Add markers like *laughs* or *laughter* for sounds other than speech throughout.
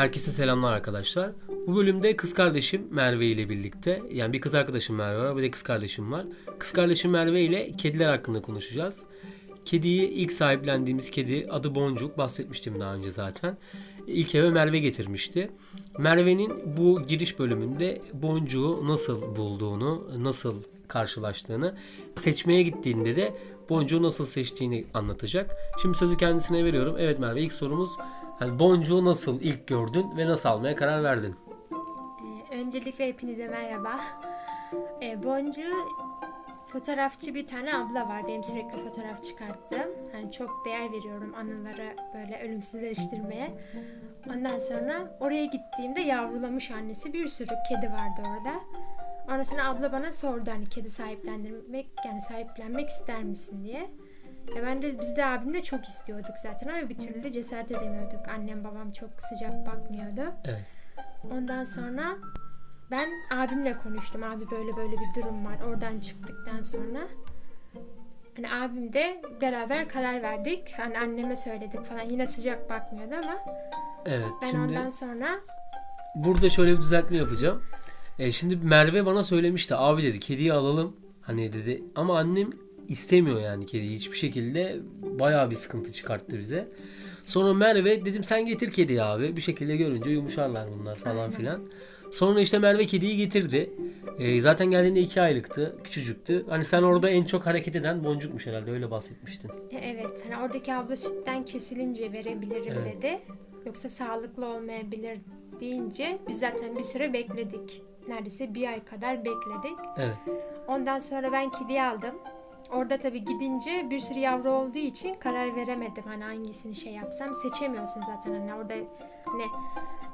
Herkese selamlar arkadaşlar. Bu bölümde kız kardeşim Merve ile birlikte yani bir kız arkadaşım Merve var bir de kız kardeşim var. Kız kardeşim Merve ile kediler hakkında konuşacağız. Kediyi ilk sahiplendiğimiz kedi adı Boncuk bahsetmiştim daha önce zaten. İlk eve Merve getirmişti. Merve'nin bu giriş bölümünde Boncuk'u nasıl bulduğunu, nasıl karşılaştığını, seçmeye gittiğinde de Boncuk'u nasıl seçtiğini anlatacak. Şimdi sözü kendisine veriyorum. Evet Merve ilk sorumuz hani Boncuk'u nasıl ilk gördün ve nasıl almaya karar verdin? Ee, öncelikle hepinize merhaba. Ee, Boncu fotoğrafçı bir tane abla var. Benim sürekli fotoğraf çıkarttım. Hani çok değer veriyorum anılara böyle ölümsüzleştirmeye. Ondan sonra oraya gittiğimde yavrulamış annesi bir sürü kedi vardı orada. Ondan sonra abla bana sordu hani kedi sahiplendirmek yani sahiplenmek ister misin diye. E ben de biz de abimle çok istiyorduk zaten ama bir türlü cesaret edemiyorduk. Annem babam çok sıcak bakmıyordu. Evet. Ondan sonra ben abimle konuştum. Abi böyle böyle bir durum var. Oradan çıktıktan sonra hani abim de beraber karar verdik. Hani anneme söyledik falan. Yine sıcak bakmıyordu ama Evet. ben şimdi ondan sonra burada şöyle bir düzeltme yapacağım. E, şimdi Merve bana söylemişti. Abi dedi kediyi alalım. Hani dedi ama annem istemiyor yani kediyi hiçbir şekilde bayağı bir sıkıntı çıkarttı bize. Sonra Merve dedim sen getir kediyi abi. Bir şekilde görünce yumuşarlar bunlar falan filan. Sonra işte Merve kediyi getirdi. E, zaten geldiğinde iki aylıktı. Küçücüktü. Hani sen orada en çok hareket eden boncukmuş herhalde öyle bahsetmiştin. e, evet hani oradaki abla sütten kesilince verebilirim Evet. dedi. Yoksa sağlıklı olmayabilir deyince biz zaten bir süre bekledik. Neredeyse bir ay kadar bekledik. Evet. Ondan sonra ben kediyi aldım. Orada tabii gidince bir sürü yavru olduğu için karar veremedim. Hani hangisini şey yapsam seçemiyorsun zaten hani orada hani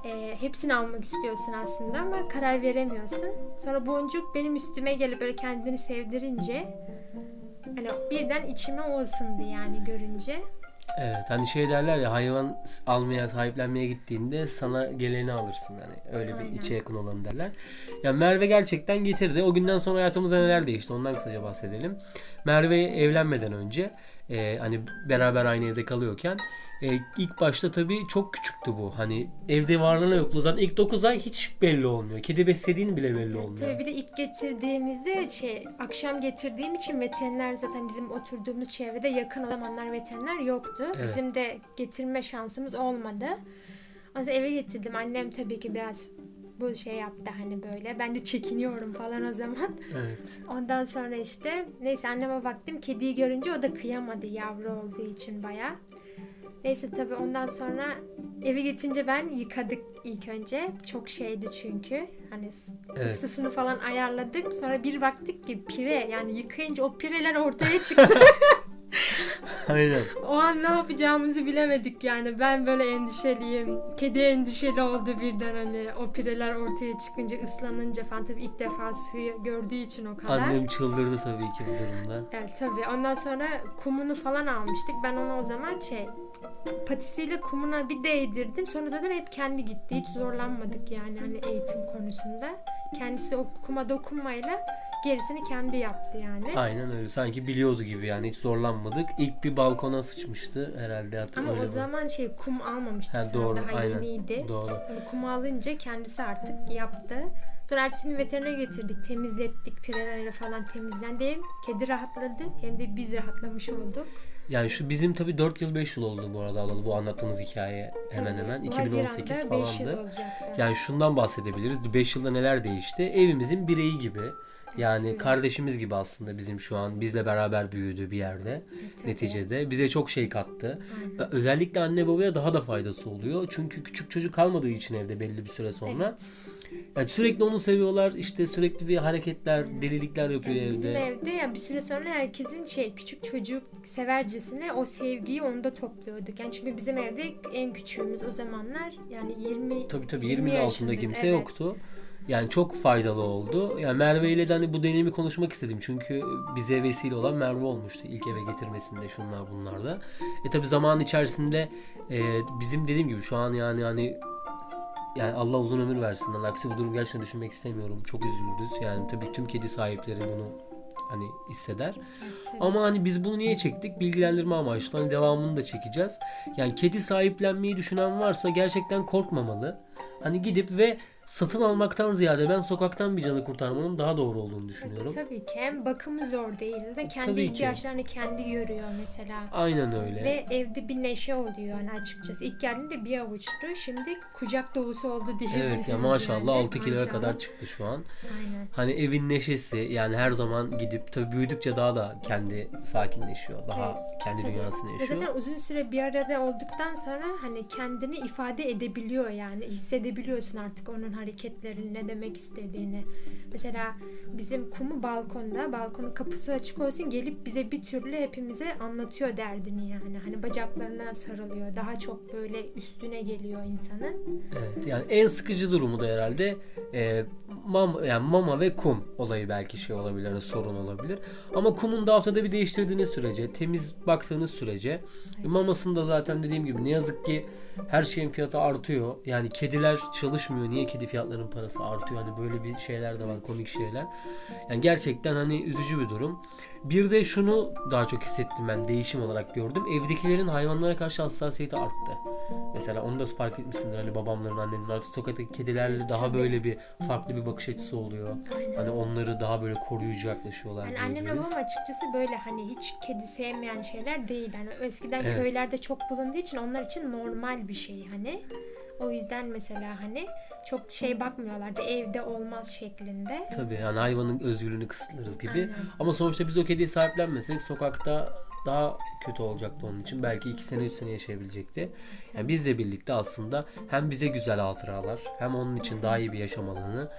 e, hepsini almak istiyorsun aslında ama karar veremiyorsun. Sonra boncuk benim üstüme gelip böyle kendini sevdirince hani birden içime o ısındı yani görünce. Evet hani şey derler ya hayvan almaya sahiplenmeye gittiğinde sana geleni alırsın hani öyle bir içe yakın olanı derler. Ya Merve gerçekten getirdi. O günden sonra hayatımızda neler değişti ondan kısaca bahsedelim. Merve evlenmeden önce e, hani beraber aynı evde kalıyorken e, ilk başta tabii çok küçüktü bu. Hani evde varlığına yokluğu zaten ilk 9 ay hiç belli olmuyor. Kedi beslediğin bile belli olmuyor. Tabii bir de ilk getirdiğimizde şey akşam getirdiğim için veteriner zaten bizim oturduğumuz çevrede yakın o zamanlar veteriner yoktu. Evet. Bizim de getirme şansımız olmadı. O yüzden eve getirdim. Annem tabii ki biraz bu şey yaptı hani böyle. Ben de çekiniyorum falan o zaman. Evet. Ondan sonra işte neyse anneme baktım. Kediyi görünce o da kıyamadı yavru olduğu için baya. Neyse tabii ondan sonra eve getirince ben yıkadık ilk önce. Çok şeydi çünkü. Hani Evet. ısısını falan ayarladık. Sonra bir baktık ki pire yani yıkayınca o pireler ortaya çıktı. *laughs* Aynen. o an ne yapacağımızı bilemedik yani. Ben böyle endişeliyim. Kedi endişeli oldu birden hani o pireler ortaya çıkınca ıslanınca falan tabii ilk defa suyu gördüğü için o kadar. Annem çıldırdı tabii ki bu durumda. Evet tabii. Ondan sonra kumunu falan almıştık. Ben onu o zaman şey patisiyle kumuna bir değdirdim. Sonra zaten hep kendi gitti. Hiç zorlanmadık yani hani eğitim konusunda. Kendisi o kuma dokunmayla gerisini kendi yaptı yani. Aynen öyle. Sanki biliyordu gibi yani hiç zorlanmadık. İlk bir balkona sıçmıştı herhalde hatır Ama o zaman şey kum almamıştık. Ha, doğru, daha aynen. yeniydi. Doğru. Sonra kumu alınca kendisi artık yaptı. Sonra ertesi gün veterinere getirdik. Temizlettik. Pireleri falan temizlendi. Hem kedi rahatladı hem de biz rahatlamış olduk. Yani şu bizim tabii 4 yıl 5 yıl oldu bu arada alalı bu anlattığınız hikaye hemen hemen bu 2018 Haziran'da beş yıl falandı. olacak yani. Yani şundan bahsedebiliriz. 5 yılda neler değişti? Evimizin bireyi gibi. Yani kardeşimiz gibi aslında bizim şu an bizle beraber büyüdü bir yerde. tabii. Neticede bize çok şey kattı. Özellikle anne babaya daha da faydası oluyor. Çünkü küçük çocuk kalmadığı için evde belli bir süre sonra. Yani sürekli onu seviyorlar. İşte sürekli bir hareketler, delilikler yapıyor Yani bizim evde. evde yani bir süre sonra herkesin şey küçük çocuk severcesine o sevgiyi onda topluyorduk. Yani çünkü bizim evde en küçüğümüz o zamanlar yani 20 Tabii tabii 20 20'nin altında kimse evet. yoktu. Yani çok faydalı oldu. Yani Merve ile de hani bu deneyimi konuşmak istedim. Çünkü bize vesile olan Merve olmuştu ilk eve getirmesinde şunlar bunlarda. E tabi zaman içerisinde e, bizim dediğim gibi şu an yani hani yani Allah uzun ömür versin. Yani aksi bu durum gerçekten düşünmek istemiyorum. Çok üzülürüz. Yani tabii tüm kedi sahipleri bunu hani hisseder. tabii. Ama hani biz bunu niye çektik? Bilgilendirme amaçlı. Hani devamını da çekeceğiz. Yani kedi sahiplenmeyi düşünen varsa gerçekten korkmamalı. Hani gidip ve satın almaktan ziyade ben sokaktan bir canı kurtarmanın daha doğru olduğunu düşünüyorum. Tabii ki hem bakımı zor değil de kendi Tabii ki. ihtiyaçlarını kendi görüyor mesela. Aynen öyle. Ve evde bir neşe oluyor hani açıkçası. İlk geldiğinde bir avuçtu. Şimdi kucak dolusu oldu diyebiliriz. Evet ya maşallah yani. 6 kiloya kadar çıktı şu an. Aynen. Hani evin neşesi yani her zaman gidip tabii büyüdükçe daha da kendi sakinleşiyor. Daha kendi Tabii. dünyasını Ve yaşıyor. Zaten uzun süre bir arada olduktan sonra hani kendini ifade edebiliyor yani hissedebiliyorsun artık onun hareketlerini ne demek istediğini. Mesela bizim kumu balkonda balkonun kapısı açık olsun gelip bize bir türlü hepimize anlatıyor derdini yani. Hani bacaklarına sarılıyor. Daha çok böyle üstüne geliyor insanın. Evet yani en sıkıcı durumu da herhalde e, mama yani mama ve kum olayı belki şey olabilir, hani sorun olabilir. Ama kumun da haftada bir değiştirdiğiniz sürece, temiz baktığınız sürece e, mamasında zaten dediğim gibi ne yazık ki her şeyin fiyatı artıyor. Yani kediler çalışmıyor. Niye kedi fiyatlarının parası artıyor? Hani böyle bir şeyler de var, komik şeyler. Yani gerçekten hani üzücü bir durum. Bir de şunu daha çok hissettim ben değişim olarak gördüm. Evdekilerin hayvanlara karşı hassasiyeti arttı. Mesela onu da fark etmişsindir hani babamların annenin artık sokaktaki kedilerle daha böyle bir farklı bir bakış açısı oluyor. Hani onları daha böyle koruyucu yaklaşıyorlar Yani annemle babam açıkçası böyle hani hiç kedi sevmeyen şeyler değil. Hani eskiden Evet. köylerde çok bulunduğu için onlar için normal bir şey hani. O yüzden mesela hani çok şey bakmıyorlardı evde olmaz şeklinde. Tabii yani hayvanın özgürlüğünü kısıtlarız gibi. Aynen. Ama sonuçta biz o kediyi sahiplenmesek sokakta daha kötü olacaktı onun için. Belki 2 sene 3 sene yaşayabilecekti. Yani bizle birlikte aslında hem bize güzel hatıralar hem onun için daha iyi bir yaşam alanı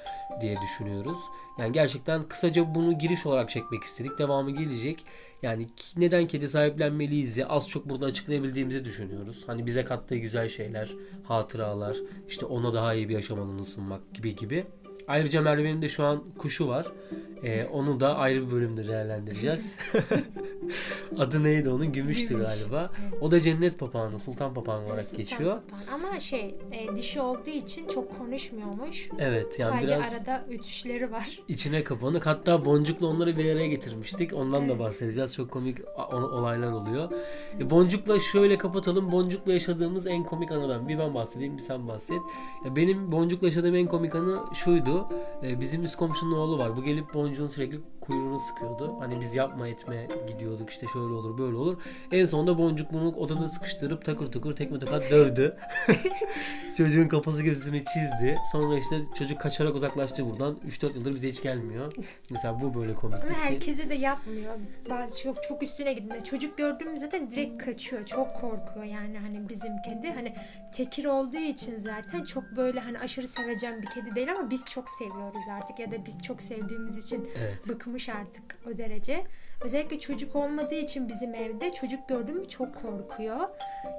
diye düşünüyoruz. Yani gerçekten kısaca bunu giriş olarak çekmek istedik. Devamı gelecek. Yani neden kedi sahiplenmeliyiz ya az çok burada açıklayabildiğimizi düşünüyoruz. Hani bize kattığı güzel şeyler, hatıralar, işte ona daha iyi bir yaşam alanı sunmak gibi gibi. Ayrıca Merve'nin de şu an kuşu var. Ee, onu da ayrı bir bölümde değerlendireceğiz. *laughs* Adı neydi onun? Gümüştü Gümüş. galiba. O da cennet papağanı, sultan papağanı olarak Sultan geçiyor. Papağan. Ama şey e, dişi olduğu için çok konuşmuyormuş. Evet yani Sadece biraz arada ötüşleri var. *laughs* içine kapanık. Hatta Boncuk'la onları bir araya getirmiştik. Ondan da Evet. bahsedeceğiz. Çok komik olaylar oluyor. E, Boncuk'la şöyle kapatalım. Boncuk'la yaşadığımız en komik anıdan. Bir ben bahsedeyim bir sen bahset. Ya benim Boncuk'la yaşadığım en komik anı şuydu. E, bizim üst komşunun oğlu var. Bu gelip Boncuk'un sürekli kuyruğunu sıkıyordu. Hani biz yapma etme gidiyorduk işte şöyle olur böyle olur. En sonunda Boncuk bunu odada sıkıştırıp takır takır tekme tokat dövdü. *laughs* Çocuğun kafası gözünü çizdi. Sonra işte çocuk kaçarak uzaklaştı buradan. 3-4 yıldır bize hiç gelmiyor. Mesela bu böyle komikti. Ama herkese de yapmıyor. Bazı çok çok üstüne gittiğinde çocuk gördüğümüz zaten direkt kaçıyor. Çok korkuyor yani hani bizim kedi. Hani tekir olduğu için zaten çok böyle hani aşırı sevecen bir kedi değil ama biz çok seviyoruz artık ya da biz çok sevdiğimiz için Evet. bıkmış artık o derece. Özellikle çocuk olmadığı için bizim evde çocuk gördüm mü çok korkuyor.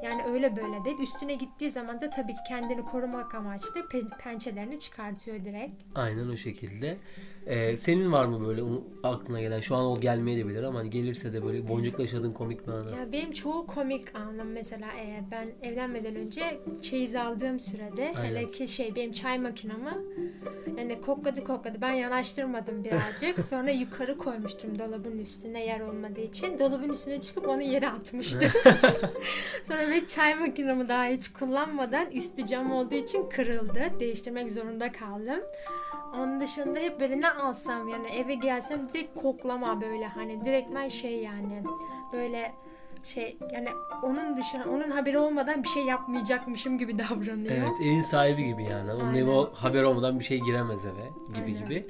Yani öyle böyle değil. Üstüne gittiği zaman da tabii ki kendini korumak amaçlı pe- pençelerini çıkartıyor direkt. Aynen o şekilde. Ee, senin var mı böyle unu- aklına gelen? Şu an o gelmeyebilir ama hani gelirse de böyle boncukla yaşadığın komik bir anı. Ya benim çoğu komik anım mesela eğer ben evlenmeden önce çeyiz aldığım sürede Aynen. hele ki şey benim çay makinamı yani kokladı kokladı. Ben yanaştırmadım birazcık. *laughs* Sonra yukarı koymuştum dolabın üstüne yer olmadığı için. Dolabın üstüne çıkıp onu yere atmıştım. *laughs* sonra ve çay makinamı daha hiç kullanmadan üstü cam olduğu için kırıldı. Değiştirmek zorunda kaldım. Onun dışında hep böyle ne alsam yani eve gelsem direkt koklama böyle hani direkt ben şey yani. Böyle şey yani onun dışına onun haberi olmadan bir şey yapmayacakmışım gibi davranıyor. Evet evin sahibi gibi yani. Onun Aynen. evi o haber olmadan bir şey giremez eve gibi Aynen. gibi.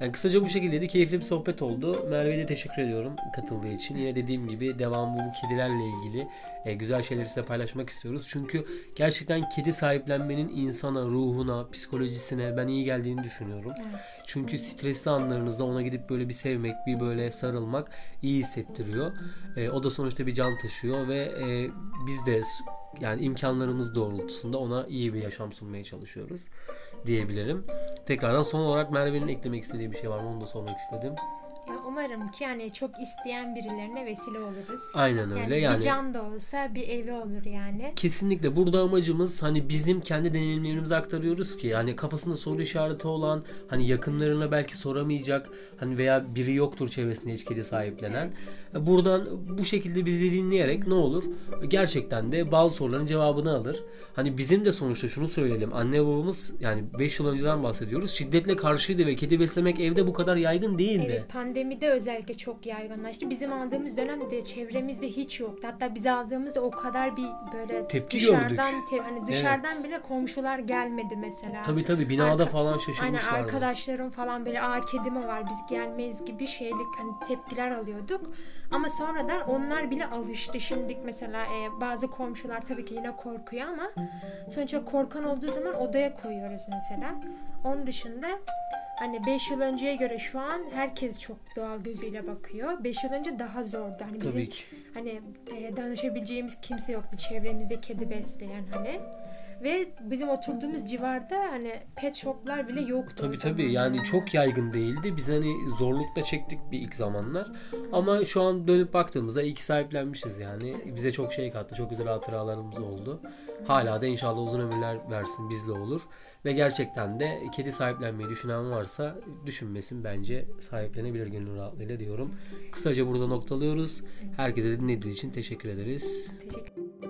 Yani kısaca bu şekildeydi. Keyifli bir sohbet oldu. Merve'ye de teşekkür ediyorum katıldığı için. Yine dediğim gibi devamlı bu kedilerle ilgili e, güzel şeyleri size paylaşmak istiyoruz. Çünkü gerçekten kedi sahiplenmenin insana, ruhuna, psikolojisine ben iyi geldiğini düşünüyorum. Evet. Çünkü stresli anlarınızda ona gidip böyle bir sevmek, bir böyle sarılmak iyi hissettiriyor. E, o da sonuçta bir can taşıyor ve e, biz de yani imkanlarımız doğrultusunda ona iyi bir yaşam sunmaya çalışıyoruz diyebilirim. Tekrardan son olarak Merve'nin eklemek istediği bir şey var mı? Onu da sormak istedim. Umarım ki yani çok isteyen birilerine vesile oluruz. Aynen öyle yani. Bir can da olsa bir evi olur yani. Kesinlikle burada amacımız hani bizim kendi deneyimlerimizi aktarıyoruz ki hani kafasında soru işareti olan hani yakınlarına belki soramayacak hani veya biri yoktur çevresinde hiç kedi sahiplenen. Buradan bu şekilde bizi dinleyerek ne olur? Gerçekten de bazı soruların cevabını alır. Hani bizim de sonuçta şunu söyleyelim. Anne babamız yani 5 yıl önceden bahsediyoruz. Şiddetle karşıydı ve kedi beslemek evde bu kadar yaygın değildi. Evet pandemide özellikle çok yaygınlaştı. Bizim aldığımız dönemde çevremizde hiç yoktu. Hatta biz aldığımızda o kadar bir böyle Tepki dışarıdan gördük. te- hani dışarıdan bile komşular gelmedi mesela. Tabii tabii binada Arka- falan şaşırmışlardı. arkadaşlarım falan böyle aa kedi mi var biz gelmeyiz gibi şeylik hani tepkiler alıyorduk. Ama sonradan onlar bile alıştı. Şimdi mesela e, bazı komşular tabii ki yine korkuyor ama sonuçta korkan olduğu zaman odaya koyuyoruz mesela. Onun dışında hani 5 yıl önceye göre şu an herkes çok doğal gözüyle bakıyor. 5 yıl önce daha zordu. Hani bizim Tabii ki. hani e, danışabileceğimiz kimse yoktu çevremizde kedi besleyen hani. Ve bizim oturduğumuz civarda hani pet shoplar bile yoktu. Tabii tabii yani çok yaygın değildi. Biz hani zorlukla çektik bir ilk zamanlar. Ama şu an dönüp baktığımızda iyi ki sahiplenmişiz yani. Bize çok şey kattı. Çok güzel hatıralarımız oldu. Hala da inşallah uzun ömürler versin bizle olur. Ve gerçekten de kedi sahiplenmeyi düşünen varsa düşünmesin bence sahiplenebilir gönül rahatlığıyla diyorum. Kısaca burada noktalıyoruz. Herkese dinlediği için teşekkür ederiz. Teşekkür